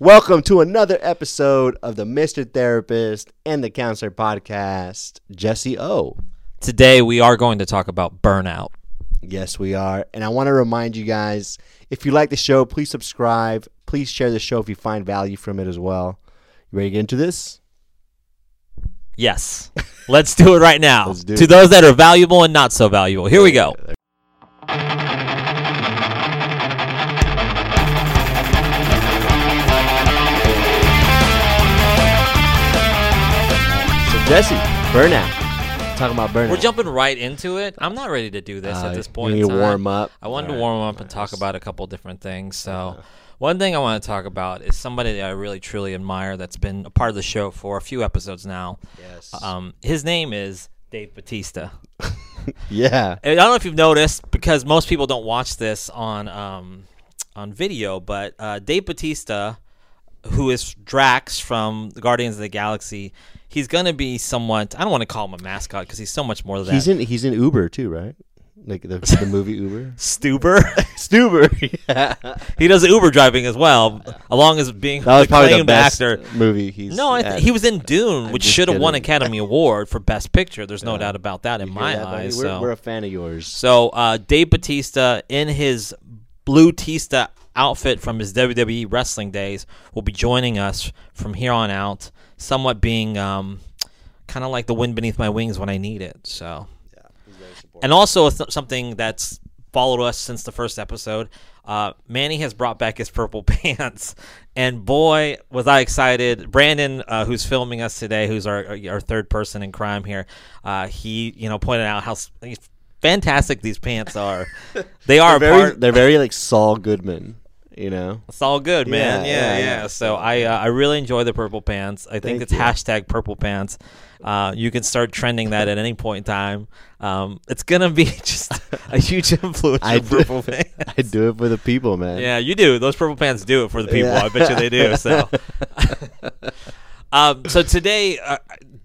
Welcome to another episode of the Mr. Therapist and the Counselor podcast. Jesse O. Today we are going to talk about burnout. Yes, we are. And I want to remind you guys if you like the show, please subscribe. Please share the show if you find value from it as well. You ready to get into this? Yes. Let's do it right now. Let's do to it. those that are valuable and not so valuable. Here we go. Jesse, burnout. Talking about burnout. We're jumping right into it. I'm not ready to do this Uh, at this point. You in need to time. warm up. I wanted to warm up and talk about a couple different things. So, one thing I want to talk about is somebody that I really truly admire that's been a part of the show for a few episodes now. Yes. Um, his name is Dave Batista. yeah. I don't know if you've noticed because most people don't watch this on um, on video, but uh, Dave Batista, who is Drax from the Guardians of the Galaxy, he's gonna be somewhat. I don't want to call him a mascot because he's so much more than that. He's in he's in Uber too, right? Like the, the movie Uber. Stuber. Stuber. yeah. he does Uber driving as well, along as being That was the probably the best actor. movie he's No, I th- he was in Dune, which should have won. Academy Award for Best Picture. There's no doubt about that in You my that, eyes. We're, so. we're a fan of yours. So uh, Dave Batista in his blue Tista outfit from his WWE wrestling days will be joining us from here on out, somewhat being um, kind of like the wind beneath my wings when I need it. So, and also th- something that's followed us since the first episode. Uh, Manny has brought back his purple pants, and boy, was I excited! Brandon, uh, who's filming us today, who's our our third person in crime here, uh, he you know pointed out how fantastic these pants are. They are They're very, part. they're very like Saul Goodman, you know. It's all good, man. Yeah, Yeah, yeah, yeah. So I uh, I really enjoy the purple pants. I think Thank it's you. hashtag purple pants. Uh, you can start trending that at any point in time. Um, it's gonna be just a huge influence. I do, purple pants. I do it for the people, man. Yeah, you do. Those purple pants do it for the people. Yeah. I bet you they do. So, um, so today, uh,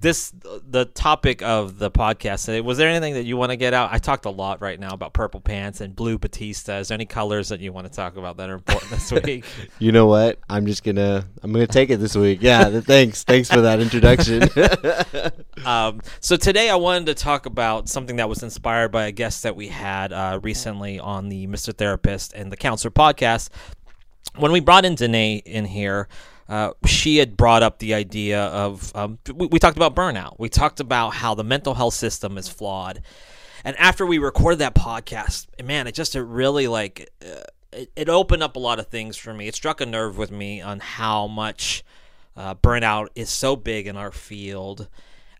this the topic of the podcast today. Was there anything that you want to get out? I talked a lot right now about purple pants and blue Batista. Is there any colors that you want to talk about that are important this week? You know what? I'm just gonna I'm gonna take it this week. Yeah. thanks. Thanks for that introduction. Um, so today I wanted to talk about something that was inspired by a guest that we had uh, recently on the Mr. Therapist and the Counselor podcast. When we brought in Danae in here, uh, she had brought up the idea of um, we, we talked about burnout. We talked about how the mental health system is flawed. And after we recorded that podcast, man, it just it really like uh, it, it opened up a lot of things for me. It struck a nerve with me on how much uh, burnout is so big in our field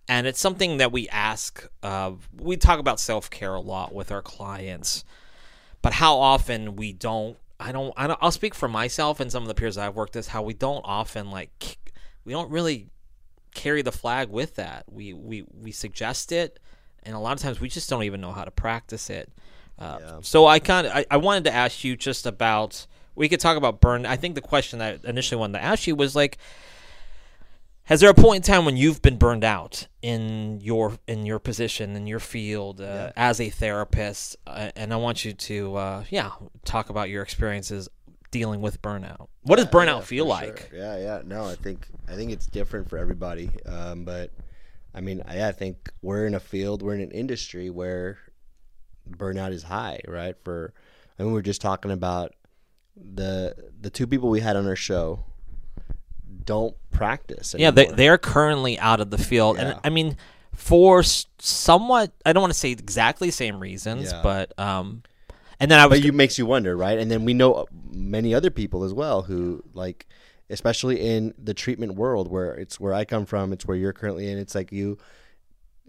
and it's something that we ask uh, we talk about self-care a lot with our clients but how often we don't i don't, I don't i'll speak for myself and some of the peers i've worked with how we don't often like we don't really carry the flag with that we we we suggest it and a lot of times we just don't even know how to practice it uh, Yeah. so i kind of I, I wanted to ask you just about we could talk about burn i think the question that I initially wanted to ask you was like has there a point in time when you've been burned out in your in your position in your field uh, Yeah. as a therapist? Uh, and I want you to uh, yeah talk about your experiences dealing with burnout. What does burnout yeah, feel like? sure. Yeah, yeah. No, I think I think it's different for everybody. Um, but I mean, I, I think we're in a field, we're in an industry where burnout is high, right? For I mean, we are just talking about the the two people we had on our show don't practice. Yeah, they they're currently out of the field, Yeah. and I mean for somewhat I don't want to say exactly the same reasons, Yeah. but um, and then I was but you makes you wonder, right? And then we know many other people as well who like, especially in the treatment world, where it's where I come from, it's where you're currently in. It's like you,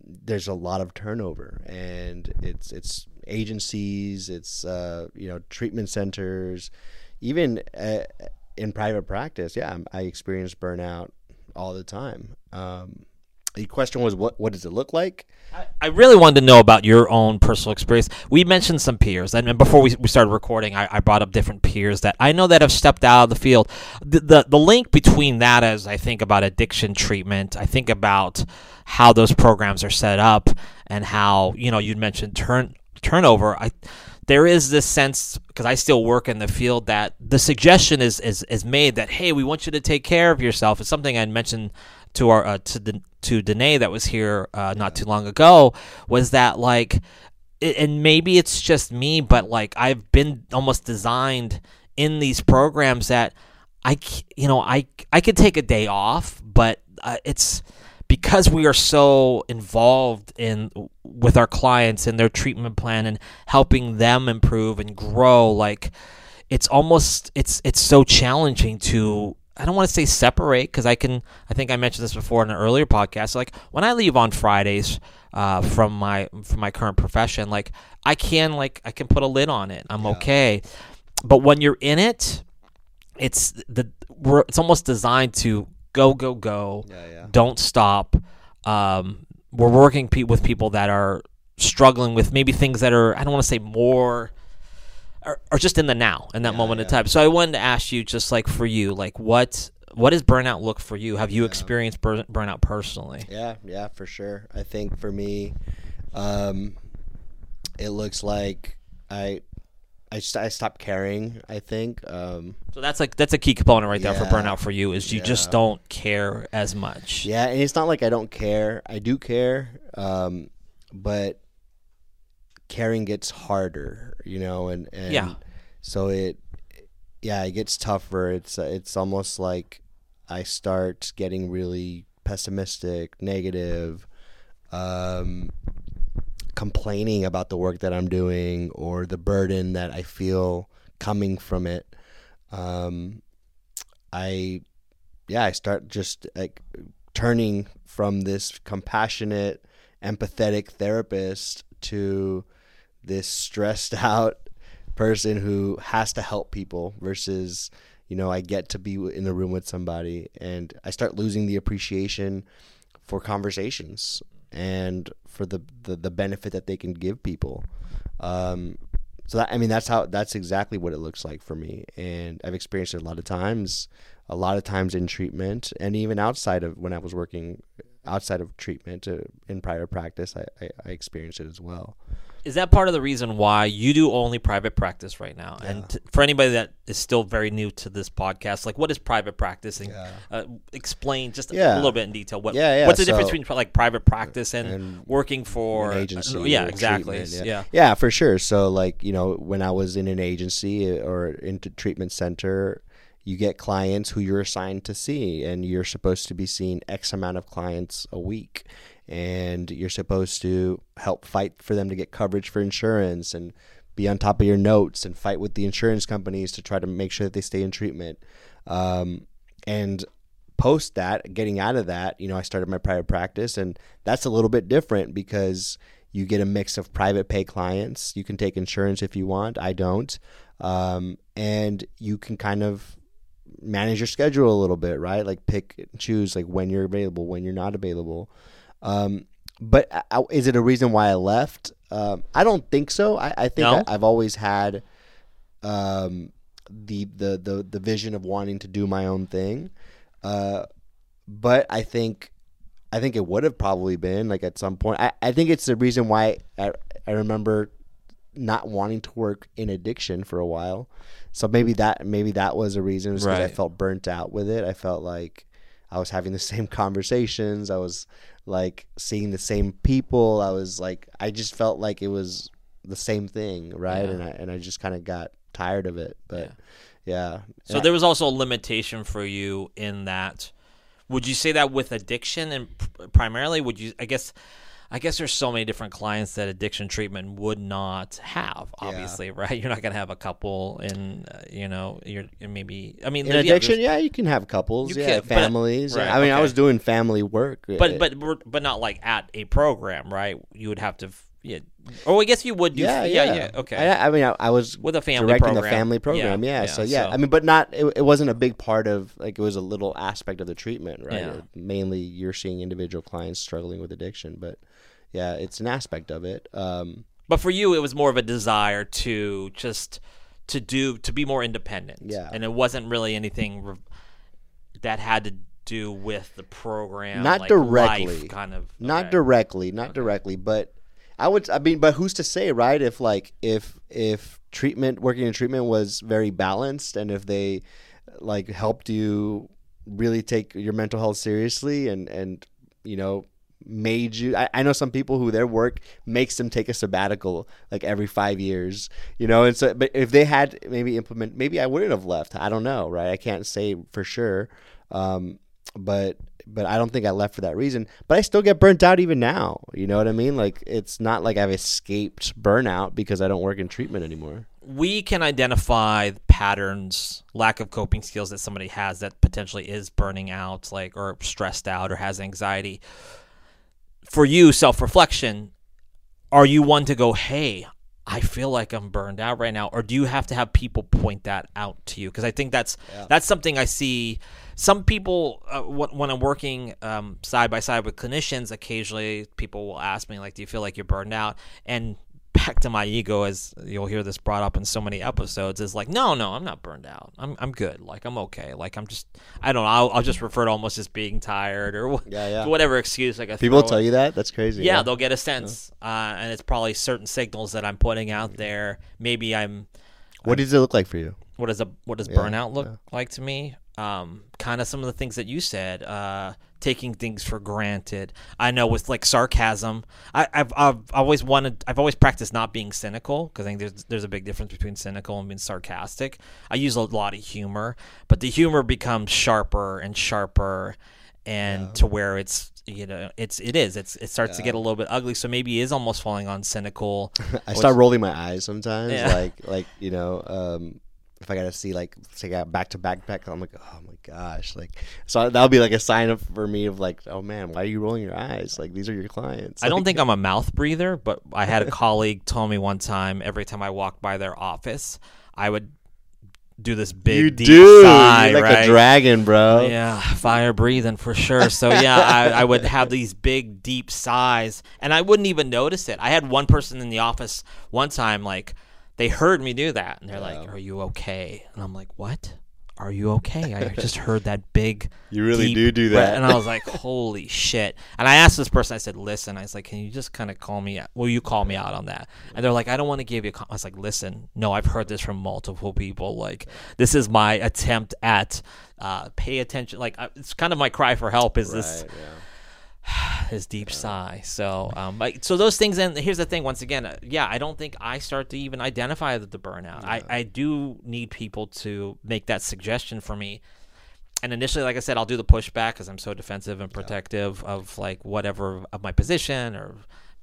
there's a lot of turnover, and it's it's agencies, it's uh, you know treatment centers, even uh, in private practice. Yeah, I'm- experience burnout all the time. Um, the question was, what what does it look like? I- I really wanted to know about your own personal experience. We mentioned some peers, and before we, we started recording, I, I brought up different peers that I know that have stepped out of the field. The, the the link between that, as I think about addiction treatment, I think about how those programs are set up and how you know you'd mentioned turn turnover. I there is this sense because I still work in the field that the suggestion is is is made that hey, we want you to take care of yourself. It's something I mentioned to our uh, to the to Danae that was here uh, not too long ago was that like it, and maybe it's just me but like I've been almost designed in these programs that I you know I I could take a day off but uh, it's because we are so involved in with our clients and their treatment plan and helping them improve and grow like it's almost it's it's so challenging to I don't want to say separate because I can. I think I mentioned this before in an earlier podcast. Like when I leave on Fridays uh, from my from my current profession, like I can like I can put a lid on it. I'm Yeah. okay. But when you're in it, it's the we're, it's almost designed to go go go. Yeah, yeah. Don't stop. Um, we're working pe- with people that are struggling with maybe things that are I don't want to say more are, are just in the now in that Yeah, moment of time. So I wanted to ask you, just like for you, like what what does burnout look for you? Have you experienced bur- burnout personally? Yeah, yeah, for sure. I think for me, um, it looks like I, I, st- I stopped caring. I think. Um, So that's like that's a key component right there for burnout for you is you just don't care as much. yeah, and it's not like I don't care. I do care, um, but caring gets harder, you know, and, and Yeah. so it, yeah, it gets tougher. It's it's almost like I start getting really pessimistic, negative, um, complaining about the work that I'm doing or the burden that I feel coming from it. Um, I, yeah, I start just like turning from this compassionate, empathetic therapist to this stressed out person who has to help people versus you know I get to be in the room with somebody and I start losing the appreciation for conversations and for the the, the benefit that they can give people. Um, so that, I mean that's how that's exactly what it looks like for me. And I've experienced it a lot of times a lot of times in treatment and even outside of when I was working outside of treatment uh, in prior practice I, I, I experienced it as well Is that part of the reason why you do only private practice right now? And t- for anybody that is still very new to this podcast, like what is private practice? And Yeah. uh, explain just a Yeah. little bit in detail. What, Yeah, yeah, What's the difference between like private practice and, and working for an agency. Uh, yeah, exactly. Yeah. yeah, for sure. So like you know, when I was in an agency or into treatment center, you get clients who you're assigned to see, and you're supposed to be seeing X amount of clients a week, and you're supposed to help fight for them to get coverage for insurance and be on top of your notes and fight with the insurance companies to try to make sure that they stay in treatment. Um, and post that, getting out of that, you know, I started my private practice, and that's a little bit different because you get a mix of private pay clients. You can take insurance if you want. I don't, um, and you can kind of manage your schedule a little bit, right? Like pick and choose, like when you're available, when you're not available. Um, but I, is it a reason why I left? Um, I don't think so. I, I think No? I, I've always had um, the, the the the vision of wanting to do my own thing. Uh, but I think I think it would have probably been like at some point. I, I think it's the reason why I, I remember not wanting to work in addiction for a while. So maybe that maybe that was a reason because I felt burnt out with it. I felt like I was having the same conversations. I was like seeing the same people. I was like I just felt like it was the same thing, right? Yeah. And I and I just kind of got tired of it. But yeah. So And there was also a limitation for you in that. Would you say that with addiction and primarily would you? I guess. I guess there's so many different clients that addiction treatment would not have. Yeah. Obviously, right? You're not gonna have a couple in, uh, you know, you're maybe. I mean, in there- yeah, addiction, yeah, you can have couples, yeah, can, but- families. right, I mean, I was doing family work, but but but not like at a program, right? You would have to, yeah. Or I guess you would do. yeah, yeah, yeah, yeah. Okay. I, I mean, I, I was With a family directing program. the family program. Yeah, Yeah, yeah, so yeah, so- I mean, but not. It, it wasn't a big part of like it was a little aspect of the treatment, right? Yeah. Mainly, you're seeing individual clients struggling with addiction, but yeah, it's an aspect of it. Um, But for you, it was more of a desire to just to do to be more independent. Yeah. and it wasn't really anything re- that had to do with the program. Not like directly. life kind of. not okay. directly not directly but i would i mean but who's to say right if like if if treatment working in treatment was very balanced and if they like helped you really take your mental health seriously and and you know made you I, I know some people who their work makes them take a sabbatical like every five years you know? And so but if they had maybe implement maybe i wouldn't have left. I don't know right? I can't say for sure. Um, but but i don't think i left for that reason. But i still get burnt out even now you know what i mean? Like it's not like i've escaped burnout because i don't work in treatment anymore. We can identify patterns, lack of coping skills that somebody has that potentially is burning out, like or stressed out or has anxiety. For you, self reflection, are you one to go, hey, I feel like I'm burned out right now, or do you have to have people point that out to you? Because I think that's Yeah. that's something I see. Some people, uh, when I'm working um, side by side with clinicians, occasionally people will ask me, like, "Do you feel like you're burned out?" And back to my ego, as you'll hear this brought up in so many episodes, is like, "No, no, I'm not burned out. I'm I'm good. Like I'm okay. Like I'm just I don't know. I'll, I'll just refer to almost as being tired or wh- Yeah, yeah. whatever excuse like people tell at- you that that's crazy yeah, they'll get a sense, uh, and it's probably certain signals that I'm putting out there. Maybe I'm. what does it look like for you What does a what does Yeah, burnout look yeah. like to me? Um, kind of some of the things that you said. Uh, taking things for granted. I know with like sarcasm. I, I've I've always wanted. I've always practiced not being cynical because I think there's there's a big difference between cynical and being sarcastic. I use a lot of humor, but the humor becomes sharper and sharper, and to where it's you know it's it is it's it starts to get a little bit ugly. So maybe it is almost falling on cynical. I start rolling my eyes sometimes, Yeah. like like you know, um, if I gotta see like say I back to back back, I'm like, oh my gosh, like so that'll be like a sign of for me of like, oh man, why are you rolling your eyes? Like these are your clients. I don't think I'm a mouth breather, but I had a colleague tell me one time every time I walked by their office, I would do this big you deep do. sigh, You're like right? a dragon, bro. Yeah, fire breathing for sure. So yeah, I, I would have these big deep sighs, and I wouldn't even notice it. I had one person in the office one time, like they heard me do that, and they're like, "Are you okay?" And I'm like, "What? Are you okay?" I just heard that big. You really do do breath," that. and I was like, "Holy shit!" And I asked this person, I said, "Listen," I was like, "Can you just kind of call me? Out? Will you call me out on that?" And they're like, "I don't want to give you." A com-. I was like, "Listen, no, I've heard this from multiple people. Like, this is my attempt at uh, pay attention. Like, uh, it's kind of my cry for help. Is this yeah. his deep sigh. So, um, but, so those things. And here's the thing. Once again, uh, yeah, I don't think I start to even identify the, the burnout. I, I do need people to make that suggestion for me. And initially, like I said, I'll do the pushback because I'm so defensive and protective of like whatever of my position, or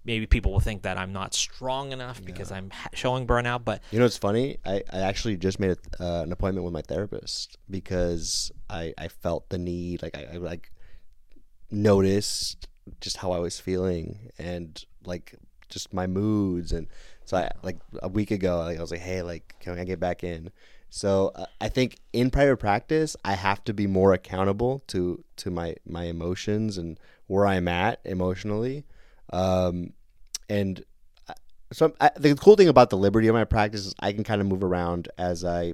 maybe people will think that I'm not strong enough because I'm ha- showing burnout. But You know what's funny? I, I actually just made a, uh, an appointment with my therapist because I, I felt the need, like I, I like noticed just how I was feeling and like just my moods. And so I like a week ago like, I was like hey like can I get back in? So uh, I think in private practice I have to be more accountable to to my my emotions and where I'm at emotionally. Um and so I, the cool thing about the liberty of my practice is I can kind of move around as I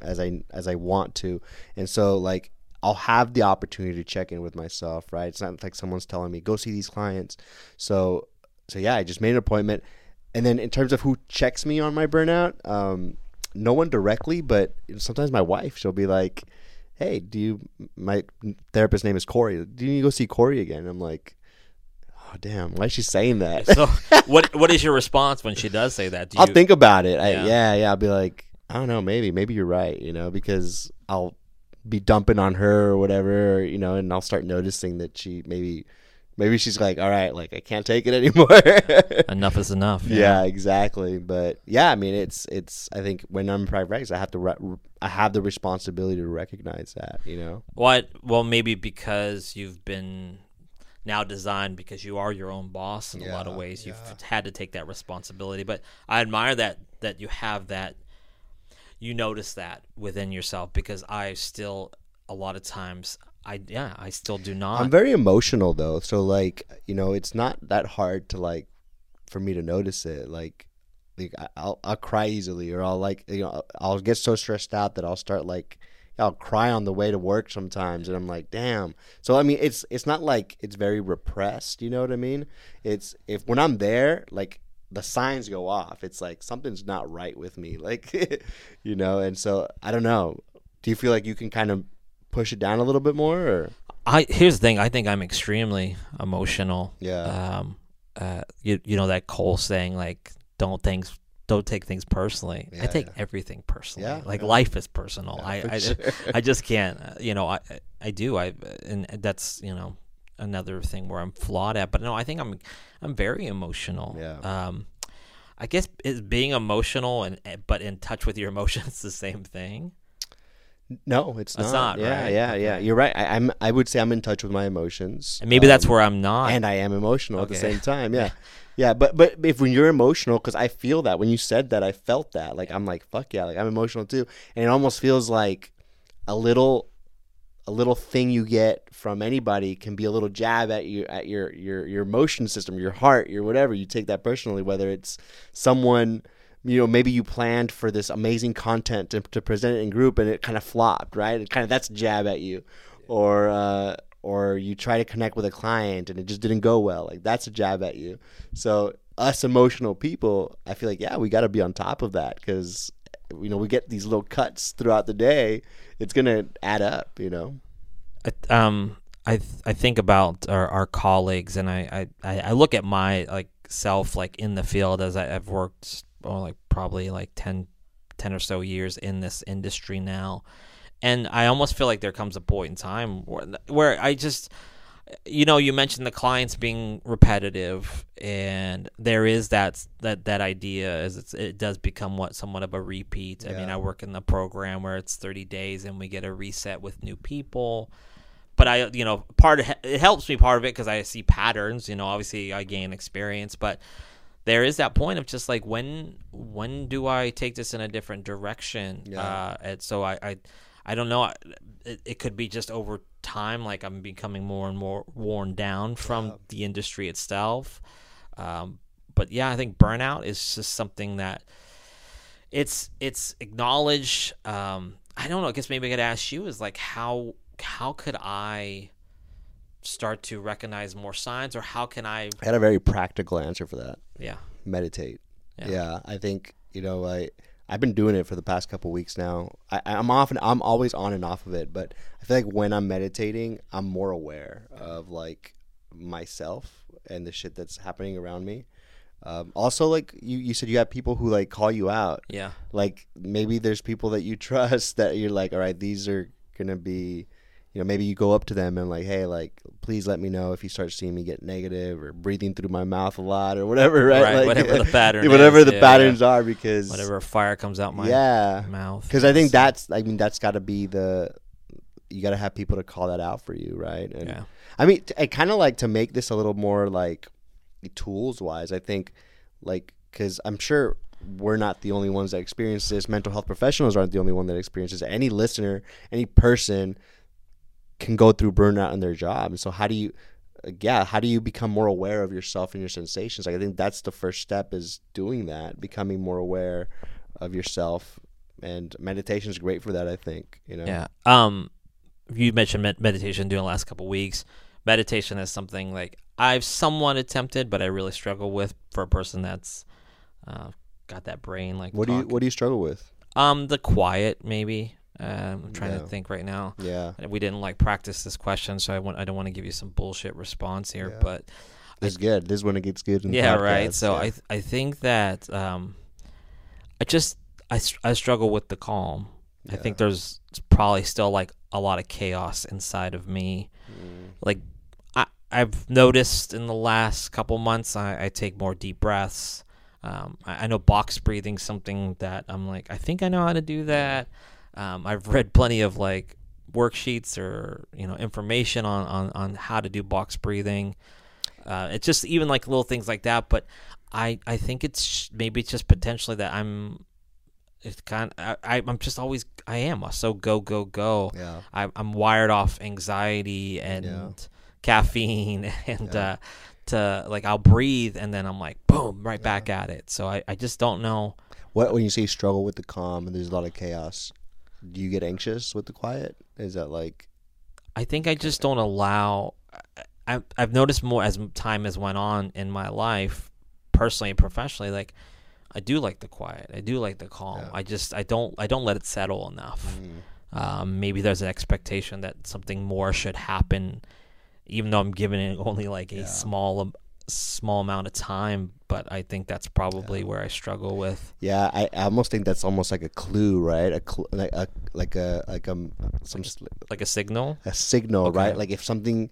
as I as I want to, and so like I'll have the opportunity to check in with myself. Right, it's not like someone's telling me go see these clients. So so yeah, I just made an appointment, and then in terms of who checks me on my burnout, um, no one directly, but sometimes my wife she'll be like, "Hey, do you?" My therapist name is Corey. Do you go see Corey again? I'm like. Oh damn! Why is she saying that? so, what what is your response when she does say that? Do I'll you- think about it. I, Yeah. yeah. yeah, I'll be like, I don't know, maybe, maybe you're right, you know, because I'll be dumping on her or whatever, you know, and I'll start noticing that she maybe, maybe she's like, all right, like I can't take it anymore. enough is enough. yeah, exactly. But yeah, I mean, it's it's. I think when I'm in private practice, I have to, re- I have the responsibility to recognize that, you know. What? Well, maybe because you've been now designed because you are your own boss in a lot of Yeah, ways. You've yeah. had to take that responsibility. But I admire that that you have that. You notice that within yourself because I still a lot of times I yeah I still do not. I'm very emotional though, so like you know, it's not that hard to like for me to notice it. Like, like I'll I'll cry easily, or I'll like you know I'll get so stressed out that I'll start like I'll cry on the way to work sometimes, and I'm like, damn. So I mean, it's it's not like it's very repressed. You know what I mean? It's if when I'm there, like the signs go off. It's like something's not right with me, like you know. And so I don't know. Do you feel like you can kind of push it down a little bit more, or I here's the thing. I think I'm extremely emotional. yeah, Um, uh, you you know that Cole saying like, "Don't things, don't take things personally." I take yeah. everything personally. Yeah, like yeah. life is personal. Yeah, I I, sure. I just can't. uh, You know, I I do. I and that's you know another thing where I'm flawed at. But no, I think I'm I'm very emotional. Yeah. Um, I guess is being emotional and but in touch with your emotions the same thing. no, it's It's not. not, yeah, right? yeah, yeah. You're right. I, I'm. I would say I'm in touch with my emotions, And maybe that's Um, where I'm not. and I am emotional at the same time. Yeah, yeah. But but if when you're emotional, because I feel that when you said that, I felt that. Like I'm like fuck yeah, like I'm emotional too, and it almost feels like a little a little thing you get from anybody can be a little jab at you at your your your emotion system, your heart, your whatever. You take that personally, whether it's someone. You know, maybe you planned for this amazing content to, to present it in group, and it kind of flopped, right? It kind of that's a jab at you, or uh, or you try to connect with a client and it just didn't go well. Like that's a jab at you. So us emotional people, I feel like yeah, we got to be on top of that because you know we get these little cuts throughout the day. It's gonna add up, you know. I- um I th- I think about our, our colleagues and I, I, I look at my like self like in the field as I, I've worked oh, like probably like 10, 10 or so years in this industry now and I almost feel like there comes a point in time where, where I just you know you mentioned the clients being repetitive and there is that that that idea as it's, it does become what somewhat of a repeat I mean I work in the program where it's 30 days and we get a reset with new people but I, you know, part of it helps me part of it because I see patterns. You know, obviously I gain experience, but there is that point of just like when when do I take this in a different direction? Yeah. Uh, and so I, I, I don't know. It, it could be just over time, like I'm becoming more and more worn down from Yeah. the industry itself. Um, but yeah, I think burnout is just something that it's it's acknowledged. Um, I don't know. I guess maybe I could ask you is like how how could I start to recognize more signs, or how can I? I had a very practical answer for that. Yeah, Meditate. Yeah. Yeah, I think you know I I've been doing it for the past couple weeks now. I, I'm often I'm always on and off of it, but I feel like when I'm meditating, I'm more aware of like myself and the shit that's happening around me. Um, also, like you, you said, you have people who like call you out. yeah, Like maybe there's people that you trust that you're like, all right, these are gonna be, you know, maybe you go up to them and like, hey, like, please let me know if you start seeing me get negative or breathing through my mouth a lot or whatever, right? Right, Like, whatever the pattern whatever is, the yeah, patterns are, because whatever fire comes out my yeah, mouth. because I think that's, I mean, that's got to be the, you got to have people to call that out for you, right? And yeah, I mean, I kind of like to make this a little more like tools wise. I think, like, because I'm sure we're not the only ones that experience this. Mental health professionals aren't the only one that experiences it. Any listener, any person can go through burnout in their job. And so, how do you, yeah, how do you become more aware of yourself and your sensations? Like, I think that's the first step is doing that, becoming more aware of yourself. And meditation is great for that. I think, you know. yeah. Um, you mentioned med- meditation during the last couple weeks. Meditation is something like I've somewhat attempted, but I really struggle with for a person that's uh, got that brain like. What do you What do you struggle with? Um, the quiet maybe. Um, I'm trying Yeah. to think right now. Yeah, We didn't like practice this question, so I want I don't want to give you some bullshit response here, Yeah. but this is good. This is when it gets good. Yeah, right. So yeah. I th- I think that um, I just I, I struggle with the calm. I think there's probably still like a lot of chaos inside of me. Mm. Like I I've noticed in the last couple months I, I take more deep breaths. Um, I, I know box breathing something that I'm like I think I know how to do that. Um, I've read plenty of like worksheets or you know information on on, on how to do box breathing. Uh, it's just even like little things like that. But I I think it's maybe it's just potentially that I'm. It's kind. I, I I'm just always I am so go go go. Yeah. I, I'm wired off anxiety and Yeah. caffeine and Yeah. uh, to like I'll breathe and then I'm like boom right back at it. So I, I just don't know. What when you say struggle with the calm and there's a lot of chaos, do you get anxious with the quiet? Is that like I think I just don't allow. I, I've noticed more as time has went on in my life personally and professionally, like I do like the quiet. I do like the calm. Yeah. I just I don't I don't let it settle enough. Mm. Um, maybe there's an expectation that something more should happen, even though I'm giving it only like a Yeah. small am- small amount of time. But I think that's probably where I struggle with. Yeah, I, I almost think that's almost like a clue, right? A cl- like a like a like a some s- Like a signal. a signal, Okay. right? Like if something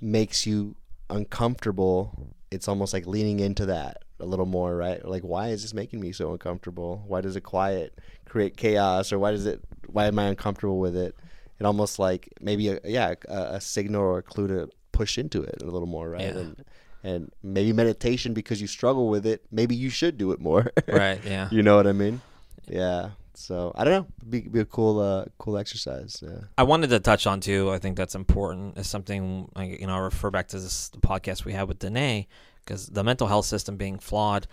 makes you uncomfortable, it's almost like leaning into that a little more, right? Like why is this making me so uncomfortable? Why does it quiet create chaos, or why does it? Why am I uncomfortable with it? It almost like maybe a yeah a, a signal or a clue to push into it a little more, right? Yeah. And and maybe meditation because you struggle with it. Maybe you should do it more, Right. Yeah. you know what I mean? Yeah. So I don't know. Be be a cool uh cool exercise. Yeah. I wanted to touch on too. I think that's important. Is something like you know I refer back to this the podcast we had with Danae because the mental health system being flawed,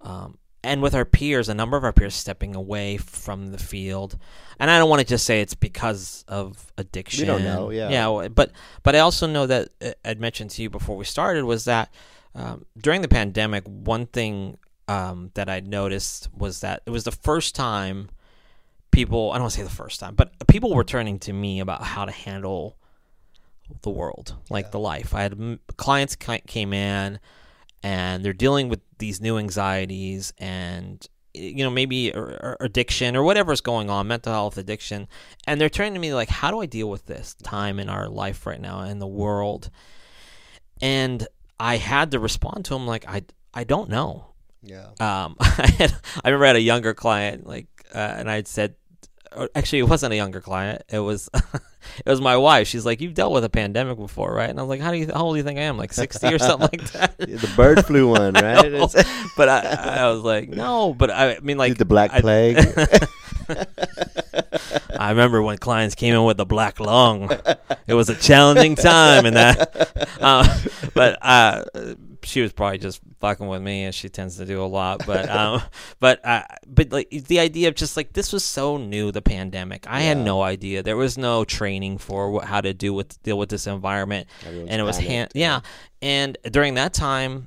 um, and with our peers, a number of our peers stepping away from the field, and I don't want to just say it's because of addiction. We don't know, yeah. yeah. But but I also know that uh, I'd mentioned to you before we started was that um, during the pandemic, one thing um, that I noticed was that it was the first time people I don't want to say the first time, but people were turning to me about how to handle the world, like Yeah. the life. I had clients came in and they're dealing with these new anxieties and you know maybe addiction or whatever's going on, mental health addiction, and they're turning to me like, how do I deal with this time in our life right now in the world? And I had to respond to them like I I don't know Yeah. um, I, had, I remember I had a younger client, like, uh, and I'd said, or actually, it wasn't a younger client. It was, it was my wife. She's like, "You've dealt with a pandemic before, right?" And I was like, "How do you? How old do you think I am? Like sixty or something like that?" the bird flu one, I right? It's- but I, I was like, "No," but I, I mean, like the Black I- Plague. I remember when clients came in with a black lung. It was a challenging time, and that. Uh, but uh, she was probably just fucking with me, as she tends to do a lot. But um, but uh, but like the idea of just like this was so new, the pandemic. I had no idea. There was no training for what, how to do with deal with this environment, Everyone's and it was hand yeah. And during that time,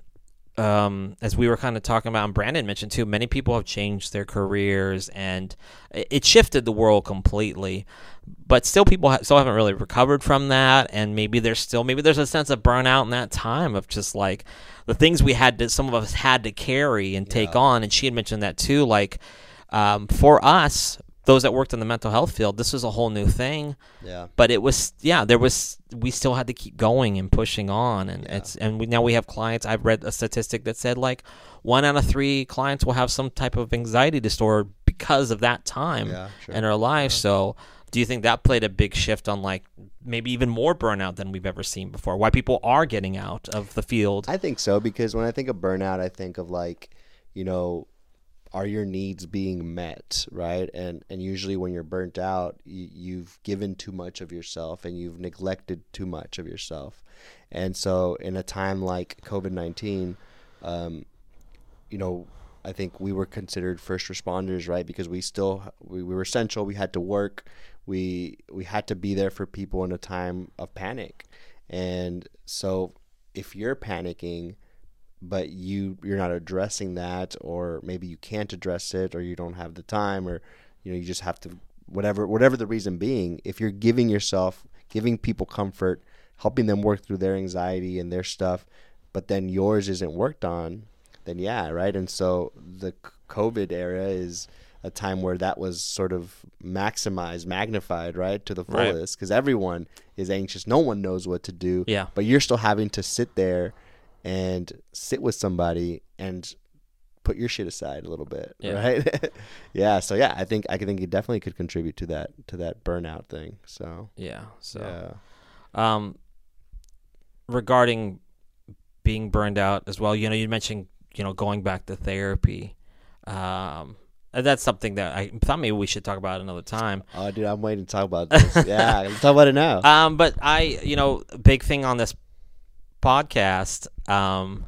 um, as we were kind of talking about, and Brandon mentioned too, many people have changed their careers, and it shifted the world completely. But still, people ha- still haven't really recovered from that, and maybe there's still maybe there's a sense of burnout in that time of just like the things we had to some of us had to carry and take Yeah. on. And she had mentioned that too, like um, for us. Those that worked in the mental health field, this was a whole new thing Yeah. but it was yeah there was we still had to keep going and pushing on and Yeah. it's and we, now we have clients i've read a statistic that said like one out of three clients will have some type of anxiety disorder because of that time Yeah. Sure. in our life so do you think that played a big shift on like maybe even more burnout than we've ever seen before why people are getting out of the field I think so because when I think of burnout, I think of like, you know, are your needs being met, right? And and usually when you're burnt out, you, you've given too much of yourself and you've neglected too much of yourself. And so in a time like COVID nineteen, um, you know, I think we were considered first responders, right? Because we still we, we were essential. We had to work. We we had to be there for people in a time of panic. And so if you're panicking but you you're not addressing that or maybe you can't address it or you don't have the time or you know you just have to whatever whatever the reason being if you're giving yourself giving people comfort helping them work through their anxiety and their stuff but then yours isn't worked on then yeah right? And so the covid era is a time where that was sort of maximized magnified right to the fullest because everyone is anxious. No one knows what to do yeah. but you're still having to sit there and sit with somebody and put your shit aside a little bit Yeah. right yeah so yeah i think i think it definitely could contribute to that to that burnout thing so yeah so yeah um, regarding being burned out as well. You know, you mentioned you know going back to therapy. Um, that's something that I thought maybe we should talk about another time. oh dude i'm waiting to talk about this yeah let's talk about it now Um, but I, you know, big thing on this podcast, um,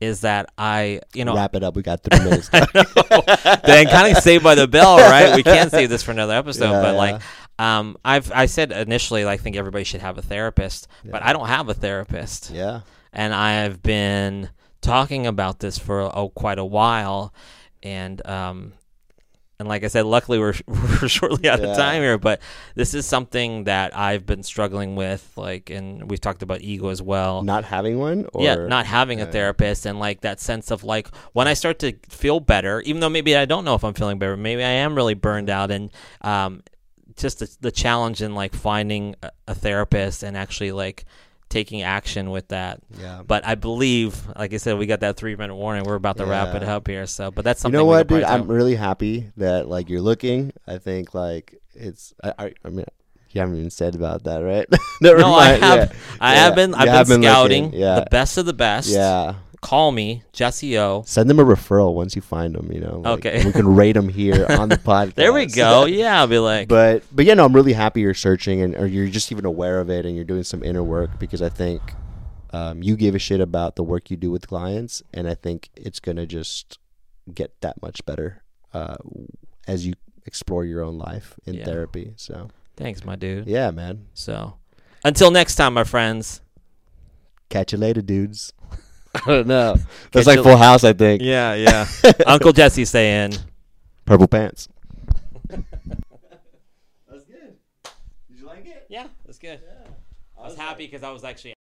is that I, you know, wrap it up we got three minutes then kind of saved by the bell, right? We can't save this for another episode, Yeah, but yeah. like, um, I've I said initially, like, I think everybody should have a therapist, but I don't have a therapist. yeah and I have been talking about this for oh, quite a while, and um, and like I said, luckily we're we're shortly out Yeah. of time here. But this is something that I've been struggling with, like, and we've talked about ego as well. Not having one, or yeah, not having a therapist and like that sense of like when I start to feel better, even though maybe I don't know if I'm feeling better, maybe I am really burned out and um, just the, the challenge in like finding a, a therapist and actually like taking action with that. yeah. But I believe, like I said, we got that three minute warning. We're about to wrap it up here. So, but that's something. You know what, dude? I'm really happy that like you're looking. I think like it's. I. I, I mean, you haven't even said about that, right? No, I have, Yeah. I Yeah. have been, I've been been scouting yeah. the best of the best. Yeah. Call me, Jesse O. Send them a referral once you find them. You know. like, Okay. We can rate them here on the podcast. There we go. Yeah, I'll be like, but but yeah, no, I'm really happy you're searching and or you're just even aware of it and you're doing some inner work because I think um, you give a shit about the work you do with clients and I think it's gonna just get that much better uh, as you explore your own life in Yeah. therapy. So thanks, my dude. yeah, man. So, until next time, my friends. Catch you later, dudes. I don't know. Catch That's like you- Full House, I think. Yeah, yeah. Uncle Jesse saying. Purple pants. That's good. Did you like it? Yeah, that's good. I was happy because I was actually